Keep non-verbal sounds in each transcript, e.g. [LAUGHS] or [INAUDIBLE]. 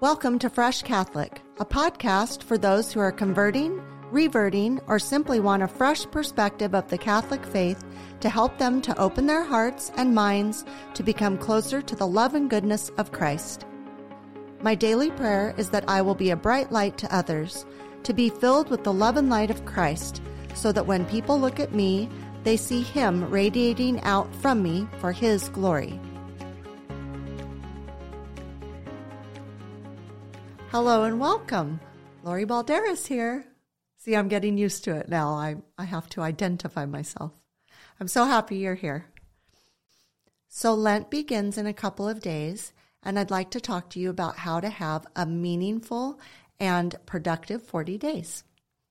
Welcome to Fresh Catholic, a podcast for those who are converting, reverting, or simply want a fresh perspective of the Catholic faith to help them to open their hearts and minds to become closer to the love and goodness of Christ. My daily prayer is that I will be a bright light to others, to be filled with the love and light of Christ, so that when people look at me, they see Him radiating out from me for His glory. Hello and welcome. Lori Balderas here. See, I'm getting used to it now. I, I have to identify myself. I'm so happy you're here. So, Lent begins in a couple of days, and I'd like to talk to you about how to have a meaningful and productive 40 days.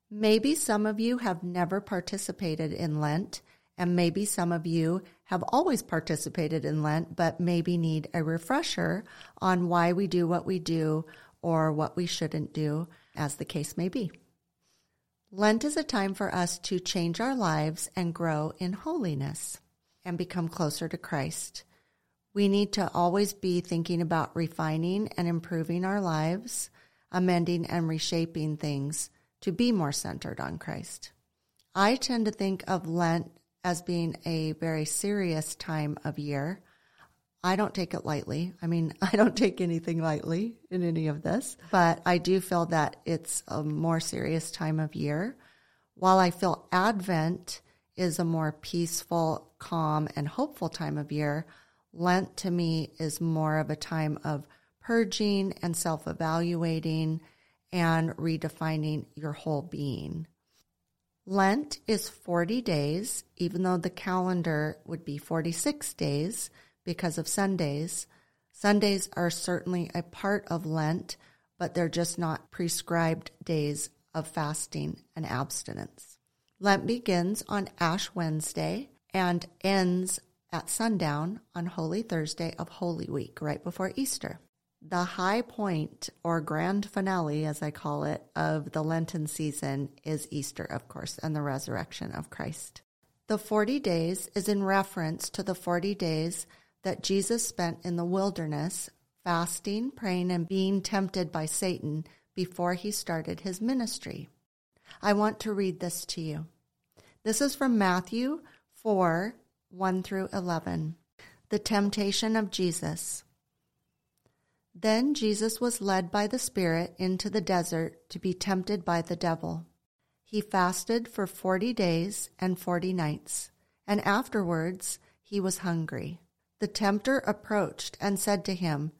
Maybe some of you have never participated in Lent, and maybe some of you have always participated in Lent, but maybe need a refresher on why we do what we do or what we shouldn't do, as the case may be. Lent is a time for us to change our lives and grow in holiness and become closer to Christ. We need to always be thinking about refining and improving our lives, amending and reshaping things to be more centered on Christ. I tend to think of Lent as being a very serious time of year. I don't take it lightly. I mean, [LAUGHS] I don't take anything lightly in any of this, but I do feel that it's a more serious time of year. While I feel Advent is a more peaceful, calm, and hopeful time of year, Lent to me is more of a time of purging and self evaluating and redefining your whole being. Lent is 40 days, even though the calendar would be 46 days because of Sundays. Sundays are certainly a part of Lent, but they're just not prescribed days of fasting and abstinence. Lent begins on Ash Wednesday and ends at sundown on Holy Thursday of Holy Week, right before Easter. The high point or grand finale, as I call it, of the Lenten season is Easter, of course, and the resurrection of Christ. The 40 days is in reference to the 40 days that Jesus spent in the wilderness, fasting, praying, and being tempted by Satan before he started his ministry. I want to read this to you. This is from Matthew 4 1 through 11. The temptation of Jesus. Then Jesus was led by the Spirit into the desert to be tempted by the devil. He fasted for forty days and forty nights, and afterwards he was hungry. The tempter approached and said to him,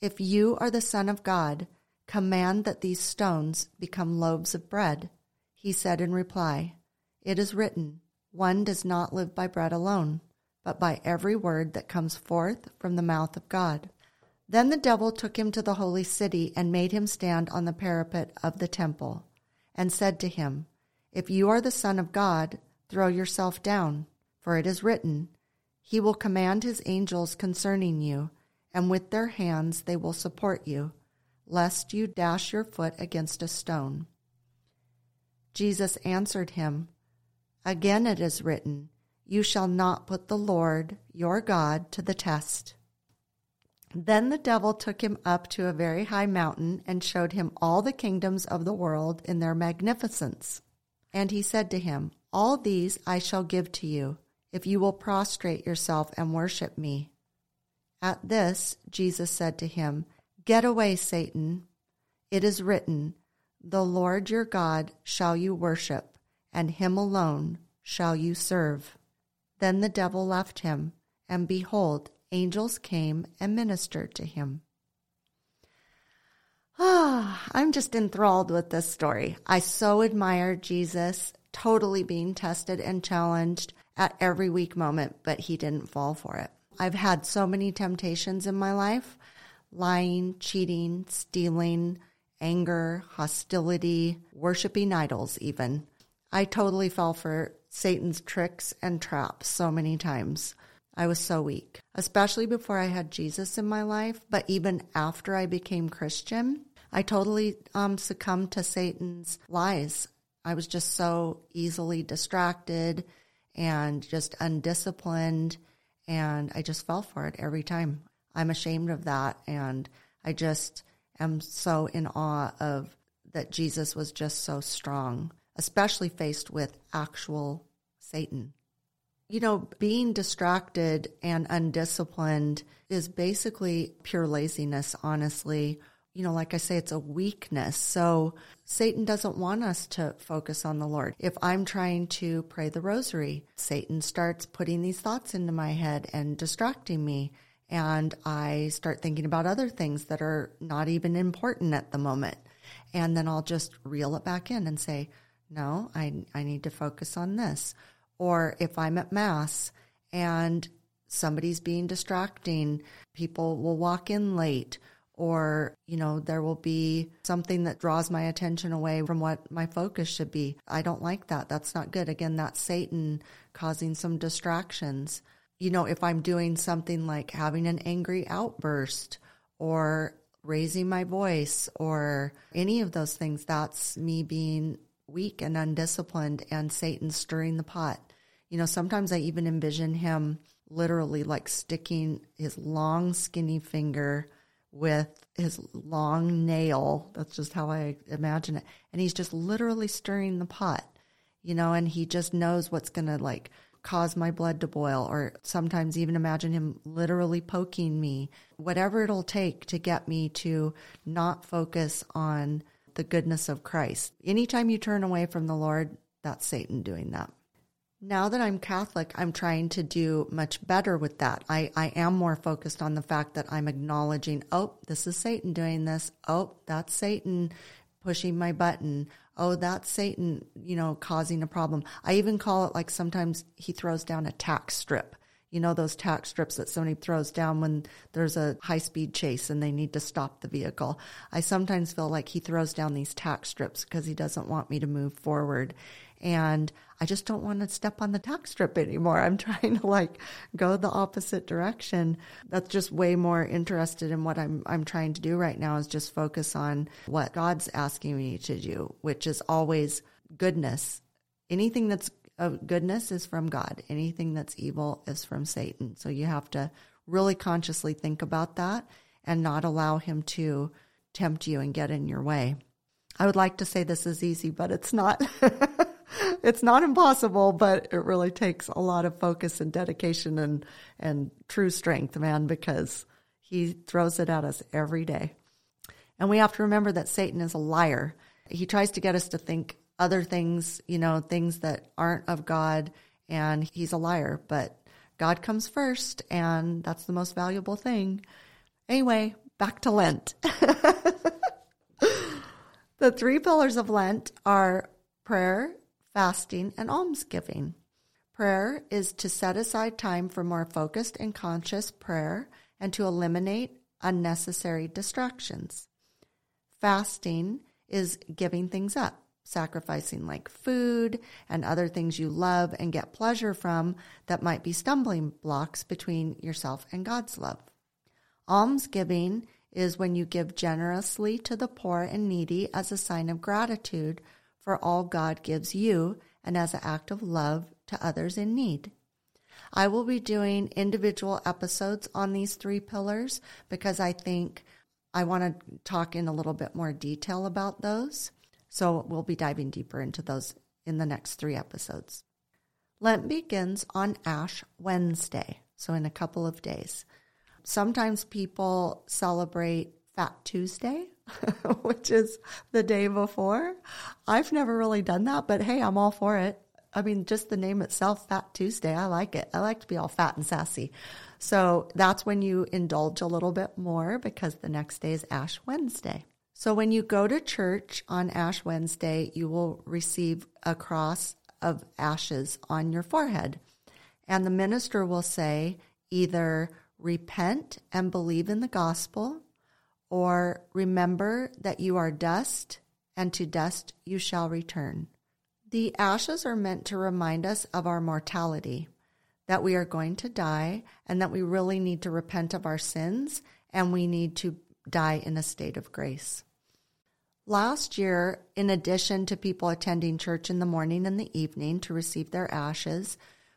If you are the Son of God, command that these stones become loaves of bread. He said in reply, It is written, One does not live by bread alone, but by every word that comes forth from the mouth of God. Then the devil took him to the holy city and made him stand on the parapet of the temple, and said to him, If you are the Son of God, throw yourself down, for it is written, he will command his angels concerning you, and with their hands they will support you, lest you dash your foot against a stone. Jesus answered him, Again it is written, You shall not put the Lord your God to the test. Then the devil took him up to a very high mountain and showed him all the kingdoms of the world in their magnificence. And he said to him, All these I shall give to you if you will prostrate yourself and worship me. At this, Jesus said to him, Get away, Satan. It is written, The Lord your God shall you worship, and him alone shall you serve. Then the devil left him, and behold, angels came and ministered to him. Ah, I'm just enthralled with this story. I so admire Jesus totally being tested and challenged at every weak moment, but he didn't fall for it. I've had so many temptations in my life lying, cheating, stealing, anger, hostility, worshiping idols, even. I totally fell for Satan's tricks and traps so many times. I was so weak, especially before I had Jesus in my life, but even after I became Christian, I totally um, succumbed to Satan's lies. I was just so easily distracted and just undisciplined. And I just fell for it every time. I'm ashamed of that. And I just am so in awe of that Jesus was just so strong, especially faced with actual Satan. You know, being distracted and undisciplined is basically pure laziness, honestly. You know, like I say, it's a weakness. So Satan doesn't want us to focus on the Lord. If I'm trying to pray the rosary, Satan starts putting these thoughts into my head and distracting me. And I start thinking about other things that are not even important at the moment. And then I'll just reel it back in and say, no, I, I need to focus on this. Or if I'm at Mass and somebody's being distracting, people will walk in late, or, you know, there will be something that draws my attention away from what my focus should be. I don't like that. That's not good. Again, that's Satan causing some distractions. You know, if I'm doing something like having an angry outburst or raising my voice or any of those things, that's me being weak and undisciplined and Satan stirring the pot. You know, sometimes I even envision him literally like sticking his long, skinny finger with his long nail. That's just how I imagine it. And he's just literally stirring the pot, you know, and he just knows what's going to like cause my blood to boil, or sometimes even imagine him literally poking me, whatever it'll take to get me to not focus on the goodness of Christ. Anytime you turn away from the Lord, that's Satan doing that. Now that I'm Catholic, I'm trying to do much better with that. I, I am more focused on the fact that I'm acknowledging, oh, this is Satan doing this. Oh, that's Satan pushing my button. Oh, that's Satan, you know, causing a problem. I even call it like sometimes he throws down a tack strip. You know, those tack strips that somebody throws down when there's a high speed chase and they need to stop the vehicle. I sometimes feel like he throws down these tack strips because he doesn't want me to move forward and I just don't want to step on the tack strip anymore. I'm [LAUGHS] trying to like go the opposite direction. That's just way more interested in what I'm I'm trying to do right now is just focus on what God's asking me to do, which is always goodness. Anything that's of goodness is from God. Anything that's evil is from Satan. So you have to really consciously think about that and not allow him to tempt you and get in your way. I would like to say this is easy, but it's not. [LAUGHS] it's not impossible, but it really takes a lot of focus and dedication and, and true strength, man, because he throws it at us every day. And we have to remember that Satan is a liar. He tries to get us to think other things, you know, things that aren't of God, and he's a liar. But God comes first, and that's the most valuable thing. Anyway, back to Lent. [LAUGHS] the three pillars of Lent are prayer, fasting, and almsgiving. Prayer is to set aside time for more focused and conscious prayer and to eliminate unnecessary distractions. Fasting is giving things up, sacrificing like food and other things you love and get pleasure from that might be stumbling blocks between yourself and God's love. Almsgiving is when you give generously to the poor and needy as a sign of gratitude for all God gives you and as an act of love to others in need. I will be doing individual episodes on these three pillars because I think I want to talk in a little bit more detail about those. So we'll be diving deeper into those in the next three episodes. Lent begins on Ash Wednesday, so in a couple of days. Sometimes people celebrate Fat Tuesday, [LAUGHS] which is the day before. I've never really done that, but hey, I'm all for it. I mean, just the name itself, Fat Tuesday, I like it. I like to be all fat and sassy. So that's when you indulge a little bit more because the next day is Ash Wednesday. So when you go to church on Ash Wednesday, you will receive a cross of ashes on your forehead. And the minister will say either repent and believe in the gospel or remember that you are dust, and to dust you shall return. The ashes are meant to remind us of our mortality, that we are going to die, and that we really need to repent of our sins, and we need to die in a state of grace. Last year, in addition to people attending church in the morning and the evening to receive their ashes,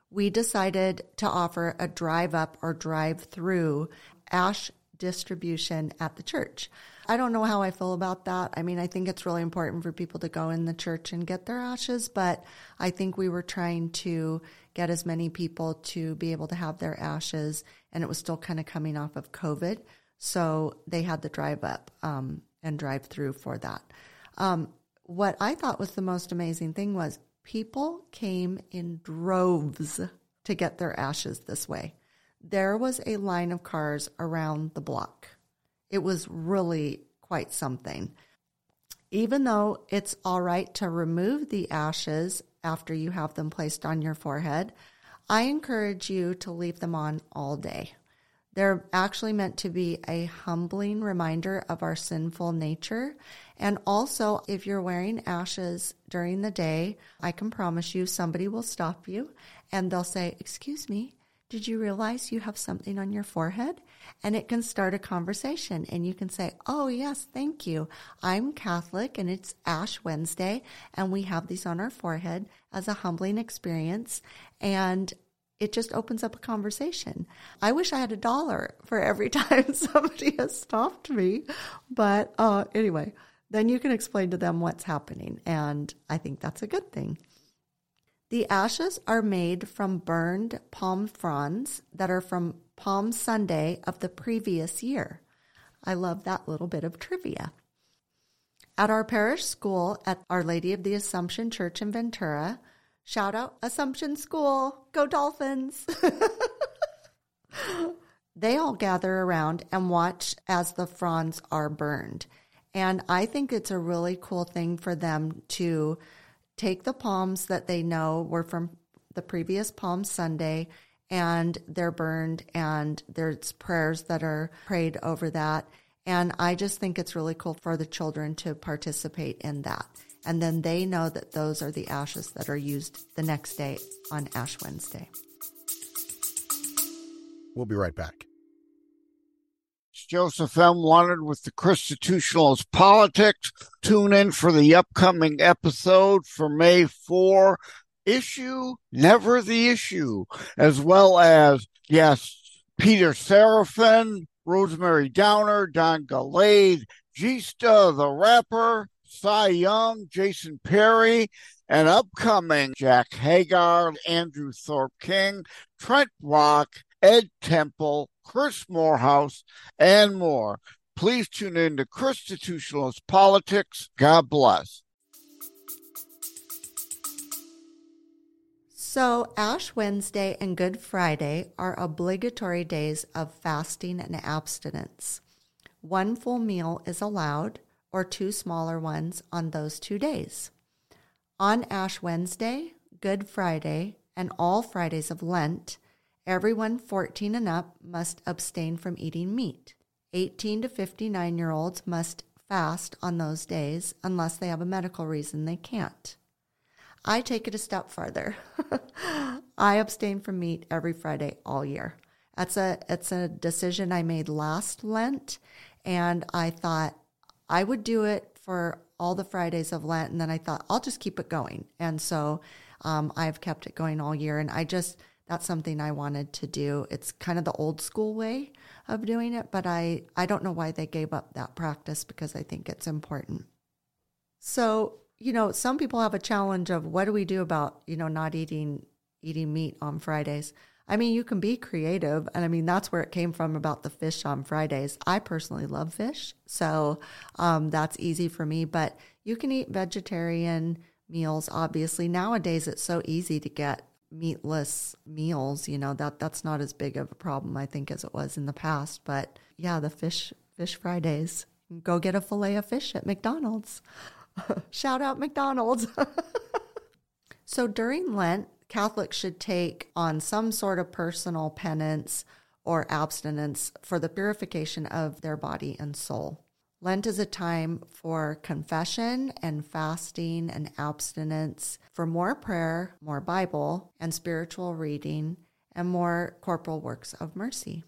we decided to offer a drive up or drive through ash distribution at the church. I don't know how I feel about that. I mean, I think it's really important for people to go in the church and get their ashes, but I think we were trying to get as many people to be able to have their ashes, and it was still kind of coming off of COVID. So they had the drive up um, and drive through for that. Um, what I thought was the most amazing thing was people came in droves to get their ashes this way. There was a line of cars around the block. It was really quite something. Even though it's all right to remove the ashes after you have them placed on your forehead, I encourage you to leave them on all day. They're actually meant to be a humbling reminder of our sinful nature. And also, if you're wearing ashes during the day, I can promise you somebody will stop you and they'll say, Excuse me, did you realize you have something on your forehead? And it can start a conversation and you can say, Oh, yes, thank you. I'm Catholic and it's Ash Wednesday and we have these on our forehead as a humbling experience. And it just opens up a conversation. I wish I had a dollar for every [LAUGHS] time somebody has stopped me. But uh, anyway, then you can explain to them what's happening. And I think that's a good thing. The ashes are made from burned palm fronds that are from Palm Sunday of the previous year. I love that little bit of trivia. At our parish school at Our Lady of the Assumption Church in Ventura, Shout out Assumption School. Go Dolphins. [LAUGHS] they all gather around and watch as the fronds are burned. And I think it's a really cool thing for them to take the palms that they know were from the previous Palm Sunday and they're burned and there's prayers that are prayed over that. And I just think it's really cool for the children to participate in that. And then they know that those are the ashes that are used the next day on Ash Wednesday. We'll be right back. Joseph M. Leonard with the Constitutionalist Politics. Tune in for the upcoming episode for May 4. Issue, never the issue, as well as, yes, Peter Seraphin, Rosemary Downer, Don Galade, Gista the rapper, Cy Young, Jason Perry, and upcoming Jack Hagar, Andrew Thorpe King, Trent Rock, Ed Temple, Chris Morehouse, and more. Please tune in to Constitutionalist Politics. God bless. So, Ash Wednesday and Good Friday are obligatory days of fasting and abstinence. One full meal is allowed or two smaller ones on those two days. On Ash Wednesday, Good Friday, and all Fridays of Lent, everyone 14 and up must abstain from eating meat. 18 to 59 year olds must fast on those days unless they have a medical reason they can't. I take it a step farther. [LAUGHS] I abstain from meat every Friday all year. That's a it's a decision I made last Lent and I thought I would do it for all the Fridays of Lent. And then I thought, I'll just keep it going. And so um, I've kept it going all year. And I just, that's something I wanted to do. It's kind of the old school way of doing it, but I, I don't know why they gave up that practice because I think it's important. So, you know, some people have a challenge of what do we do about, you know, not eating eating meat on Fridays. I mean, you can be creative. And I mean, that's where it came from about the fish on Fridays. I personally love fish. So um, that's easy for me. But you can eat vegetarian meals, obviously. Nowadays, it's so easy to get meatless meals you know that that's not as big of a problem i think as it was in the past. But yeah the fish fish fridays. Go get a fillet of fish at mcdonald's. [LAUGHS] Shout out mcdonald's. [LAUGHS] So during lent Catholics should take on some sort of personal penance or abstinence for the purification of their body and soul. Lent is a time for confession and fasting and abstinence, for more prayer, more Bible and spiritual reading, and more corporal works of mercy.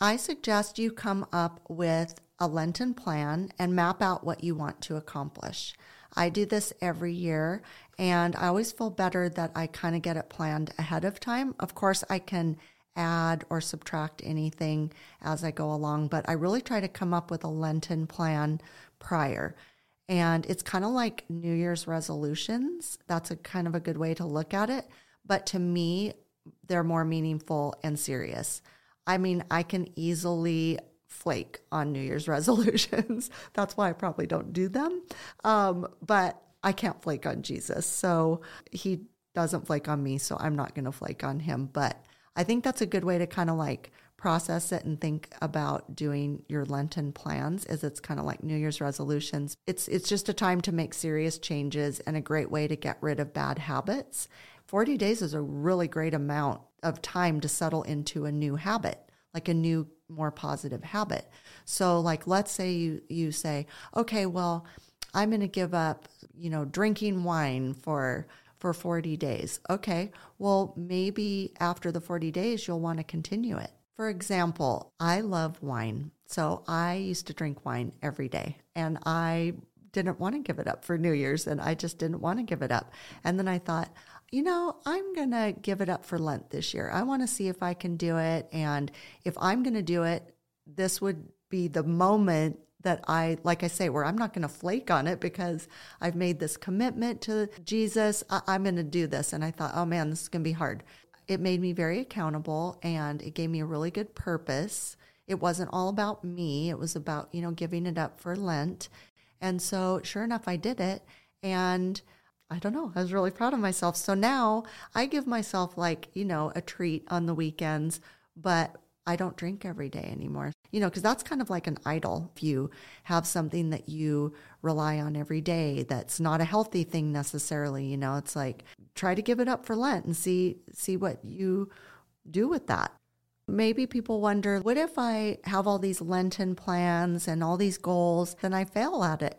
I suggest you come up with a Lenten plan and map out what you want to accomplish. I do this every year and I always feel better that I kind of get it planned ahead of time. Of course, I can add or subtract anything as I go along, but I really try to come up with a Lenten plan prior. And it's kind of like New Year's resolutions. That's a kind of a good way to look at it. But to me, they're more meaningful and serious. I mean, I can easily flake on New Year's [LAUGHS] resolutions. That's why I probably don't do them. Um, but I can't flake on Jesus. So he doesn't flake on me. So I'm not going to flake on him. But I think that's a good way to kind of like process it and think about doing your Lenten plans is it's kind of like New Year's resolutions. It's it's just a time to make serious changes and a great way to get rid of bad habits. 40 days is a really great amount of time to settle into a new habit, like a new more positive habit. So like let's say you you say, "Okay, well, I'm going to give up, you know, drinking wine for for 40 days." Okay. Well, maybe after the 40 days you'll want to continue it. For example, I love wine. So I used to drink wine every day and I didn't want to give it up for New Year's and I just didn't want to give it up. And then I thought, you know, I'm going to give it up for Lent this year. I want to see if I can do it. And if I'm going to do it, this would be the moment that I, like I say, where I'm not going to flake on it because I've made this commitment to Jesus. I- am going to do this. And I thought, oh man, this is going to be hard it made me very accountable and it gave me a really good purpose. It wasn't all about me, it was about, you know, giving it up for Lent. And so, sure enough, I did it. And I don't know, I was really proud of myself. So now I give myself like, you know, a treat on the weekends, but I don't drink every day anymore. You know, because that's kind of like an idol. If you have something that you rely on every day, that's not a healthy thing necessarily. You know, it's like try to give it up for Lent and see see what you do with that. Maybe people wonder, what if I have all these Lenten plans and all these goals, then I fail at it?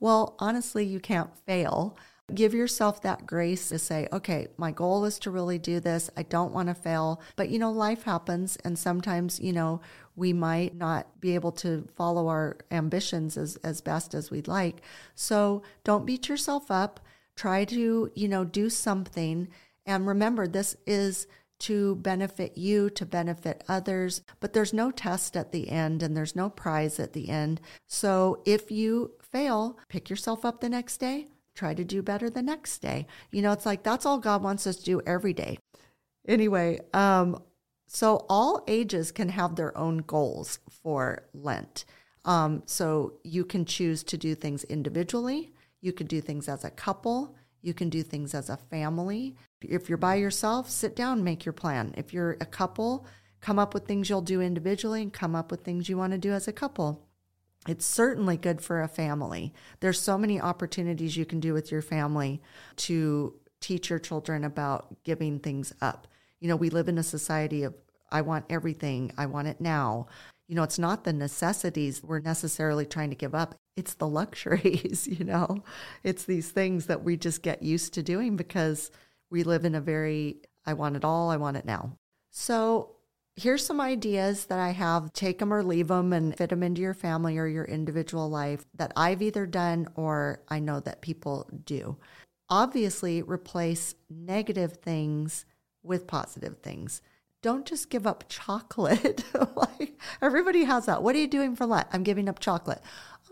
Well, honestly, you can't fail give yourself that grace to say, okay, my goal is to really do this. I don't want to fail. But, you know, life happens. And sometimes, you know, we might not be able to follow our ambitions as, as best as we'd like. So don't beat yourself up. Try to, you know, do something. And remember, this is to benefit you, to benefit others, but there's no test at the end and there's no prize at the end. So if you fail, pick yourself up the next day, try to do better the next day. You know, it's like that's all God wants us to do every day. Anyway, um, so all ages can have their own goals for Lent. Um, so you can choose to do things individually, you can do things as a couple, you can do things as a family. If you're by yourself, sit down, make your plan. If you're a couple, come up with things you'll do individually and come up with things you want to do as a couple. It's certainly good for a family. There's so many opportunities you can do with your family to teach your children about giving things up. You know, we live in a society of I want everything, I want it now. You know, it's not the necessities we're necessarily trying to give up. It's the luxuries, [LAUGHS] you know. It's these things that we just get used to doing because we live in a very I want it all, I want it now. So, here's some ideas that I have. Take them or leave them and fit them into your family or your individual life that I've either done or I know that people do. Obviously, replace negative things with positive things. Don't just give up chocolate. [LAUGHS] like everybody has that. What are you doing for Lent? I'm giving up chocolate.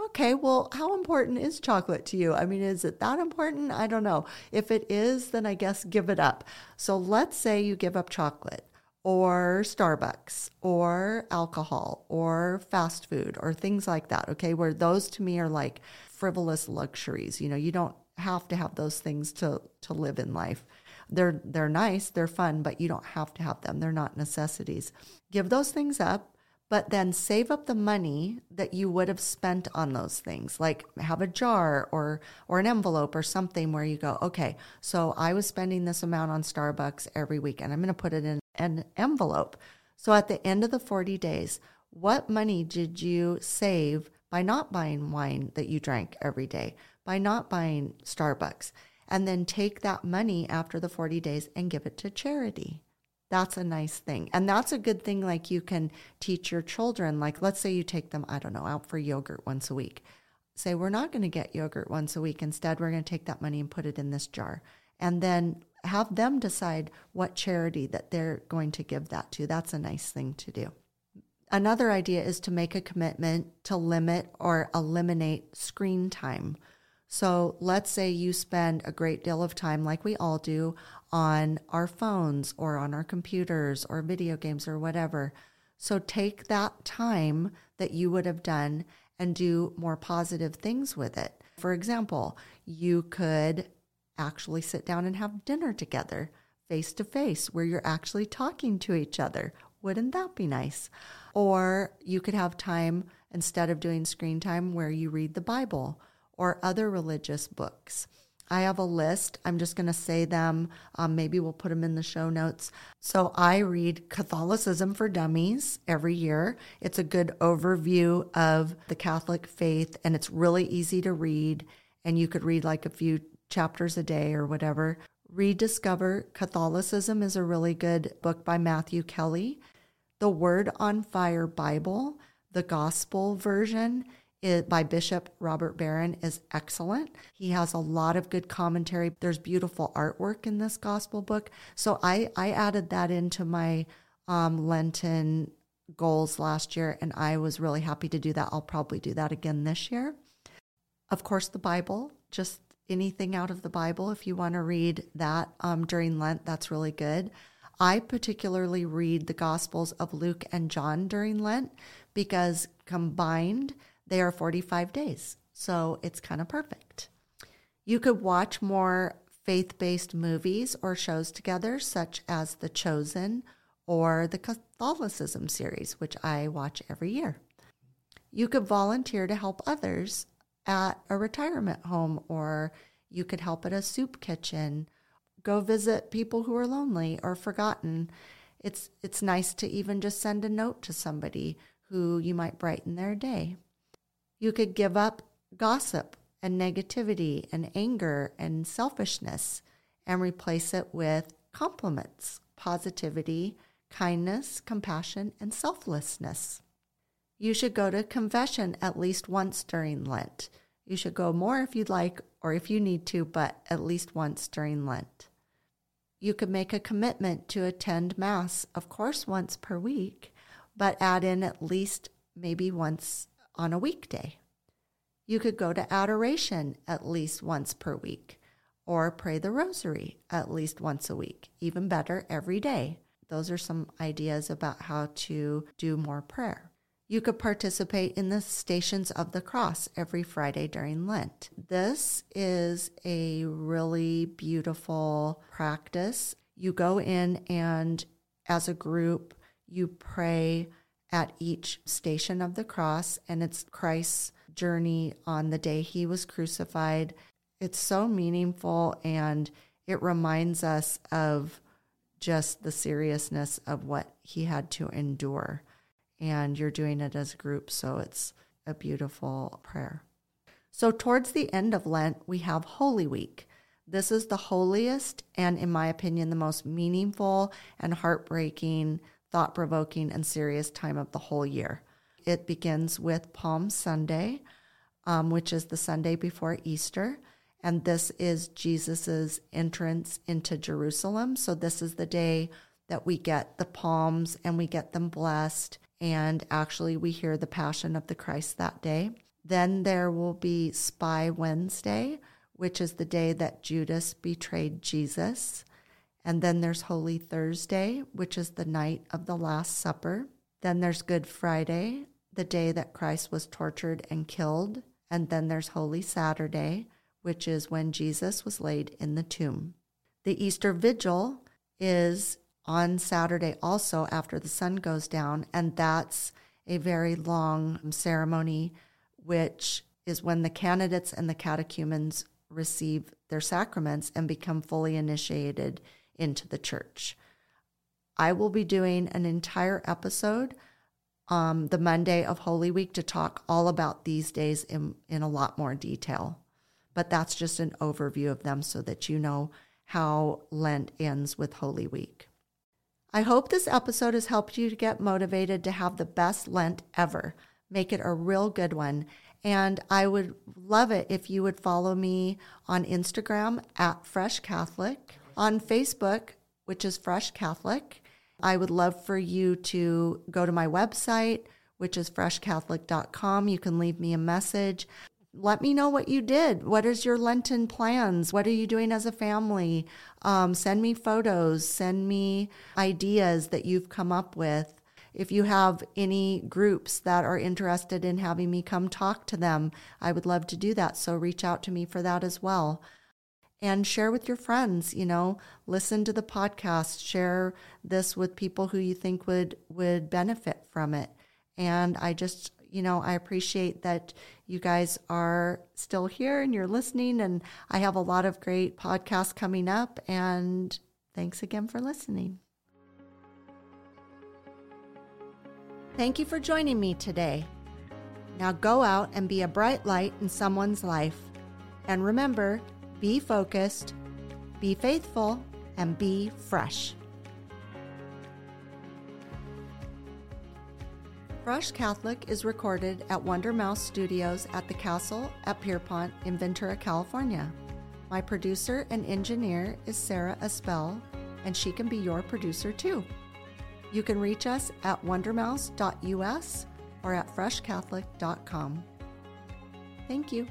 Okay, well, how important is chocolate to you? I mean, is it that important? I don't know. If it is, then I guess give it up. So let's say you give up chocolate or Starbucks or alcohol or fast food or things like that. Okay. Where those to me are like frivolous luxuries. You know, you don't have to have those things to, to live in life. They're, they're nice, they're fun, but you don't have to have them. They're not necessities. Give those things up, but then save up the money that you would have spent on those things. Like have a jar or, or an envelope or something where you go, okay, so I was spending this amount on Starbucks every week and I'm going to put it in an envelope. So at the end of the 40 days, what money did you save by not buying wine that you drank every day, by not buying Starbucks? And then take that money after the 40 days and give it to charity. That's a nice thing. And that's a good thing, like you can teach your children. Like, let's say you take them, I don't know, out for yogurt once a week. Say, we're not going to get yogurt once a week. Instead, we're going to take that money and put it in this jar and then have them decide what charity that they're going to give that to. That's a nice thing to do. Another idea is to make a commitment to limit or eliminate screen time. So let's say you spend a great deal of time, like we all do, on our phones or on our computers or video games or whatever. So take that time that you would have done and do more positive things with it. For example, you could actually sit down and have dinner together face to face where you're actually talking to each other. Wouldn't that be nice? Or you could have time instead of doing screen time where you read the Bible or other religious books. I have a list. I'm just going to say them. Um, maybe we'll put them in the show notes. So I read Catholicism for Dummies every year. It's a good overview of the Catholic faith, and it's really easy to read. And you could read like a few chapters a day or whatever. Rediscover Catholicism is a really good book by Matthew Kelly. The Word on Fire Bible, the Gospel version, by Bishop Robert Barron is excellent. He has a lot of good commentary. There's beautiful artwork in this gospel book. So I, I added that into my um, Lenten goals last year, and I was really happy to do that. I'll probably do that again this year. Of course, the Bible, just anything out of the Bible. If you want to read that um, during Lent, that's really good. I particularly read the Gospels of Luke and John during Lent because combined, they are 45 days. So it's kind of perfect. You could watch more faith based movies or shows together, such as The Chosen or the Catholicism series, which I watch every year. You could volunteer to help others at a retirement home, or you could help at a soup kitchen. Go visit people who are lonely or forgotten. It's, it's nice to even just send a note to somebody who you might brighten their day. You could give up gossip and negativity and anger and selfishness and replace it with compliments, positivity, kindness, compassion, and selflessness. You should go to confession at least once during Lent. You should go more if you'd like or if you need to, but at least once during Lent. You could make a commitment to attend Mass, of course, once per week, but add in at least maybe once on a weekday. You could go to adoration at least once per week or pray the rosary at least once a week. Even better, every day. Those are some ideas about how to do more prayer. You could participate in the Stations of the Cross every Friday during Lent. This is a really beautiful practice. You go in and as a group, you pray at each station of the cross, and it's Christ's journey on the day he was crucified. It's so meaningful and it reminds us of just the seriousness of what he had to endure. And you're doing it as a group, so it's a beautiful prayer. So, towards the end of Lent, we have Holy Week. This is the holiest and, in my opinion, the most meaningful and heartbreaking thought provoking, and serious time of the whole year. It begins with Palm Sunday, um, which is the Sunday before Easter. And this is Jesus's entrance into Jerusalem. So, this is the day that we get the palms and we get them blessed. And actually, we hear the Passion of the Christ that day. Then there will be Spy Wednesday, which is the day that Judas betrayed Jesus. And then there's Holy Thursday, which is the night of the Last Supper. Then there's Good Friday, the day that Christ was tortured and killed. And then there's Holy Saturday, which is when Jesus was laid in the tomb. The Easter Vigil is on Saturday also after the sun goes down, and that's a very long ceremony, which is when the candidates and the catechumens receive their sacraments and become fully initiated into the church. I will be doing an entire episode um, the Monday of Holy Week to talk all about these days in, in a lot more detail. But that's just an overview of them so that you know how Lent ends with Holy Week. I hope this episode has helped you to get motivated to have the best Lent ever. Make it a real good one. And I would love it if you would follow me on Instagram at Fresh Catholic, on Facebook, which is Fresh Catholic. I would love for you to go to my website, which is freshcatholic.com. You can leave me a message. Let me know what you did. What is your Lenten plans? What are you doing as a family? Um, send me photos, send me ideas that you've come up with. If you have any groups that are interested in having me come talk to them, I would love to do that. So reach out to me for that as well. And share with your friends, you know, listen to the podcast, share this with people who you think would would benefit from it. And I just, you know, I appreciate that you guys are still here and you're listening and I have a lot of great podcasts coming up and thanks again for listening. Thank you for joining me today. Now go out and be a bright light in someone's life. And remember, be focused, be faithful, and be fresh. Fresh Catholic is recorded at Wonder Mouse Studios at the Castle at Pierpont in Ventura, California. My producer and engineer is Sarah Espel, and she can be your producer too. You can reach us at wondermouse.us or at freshcatholic.com. Thank you.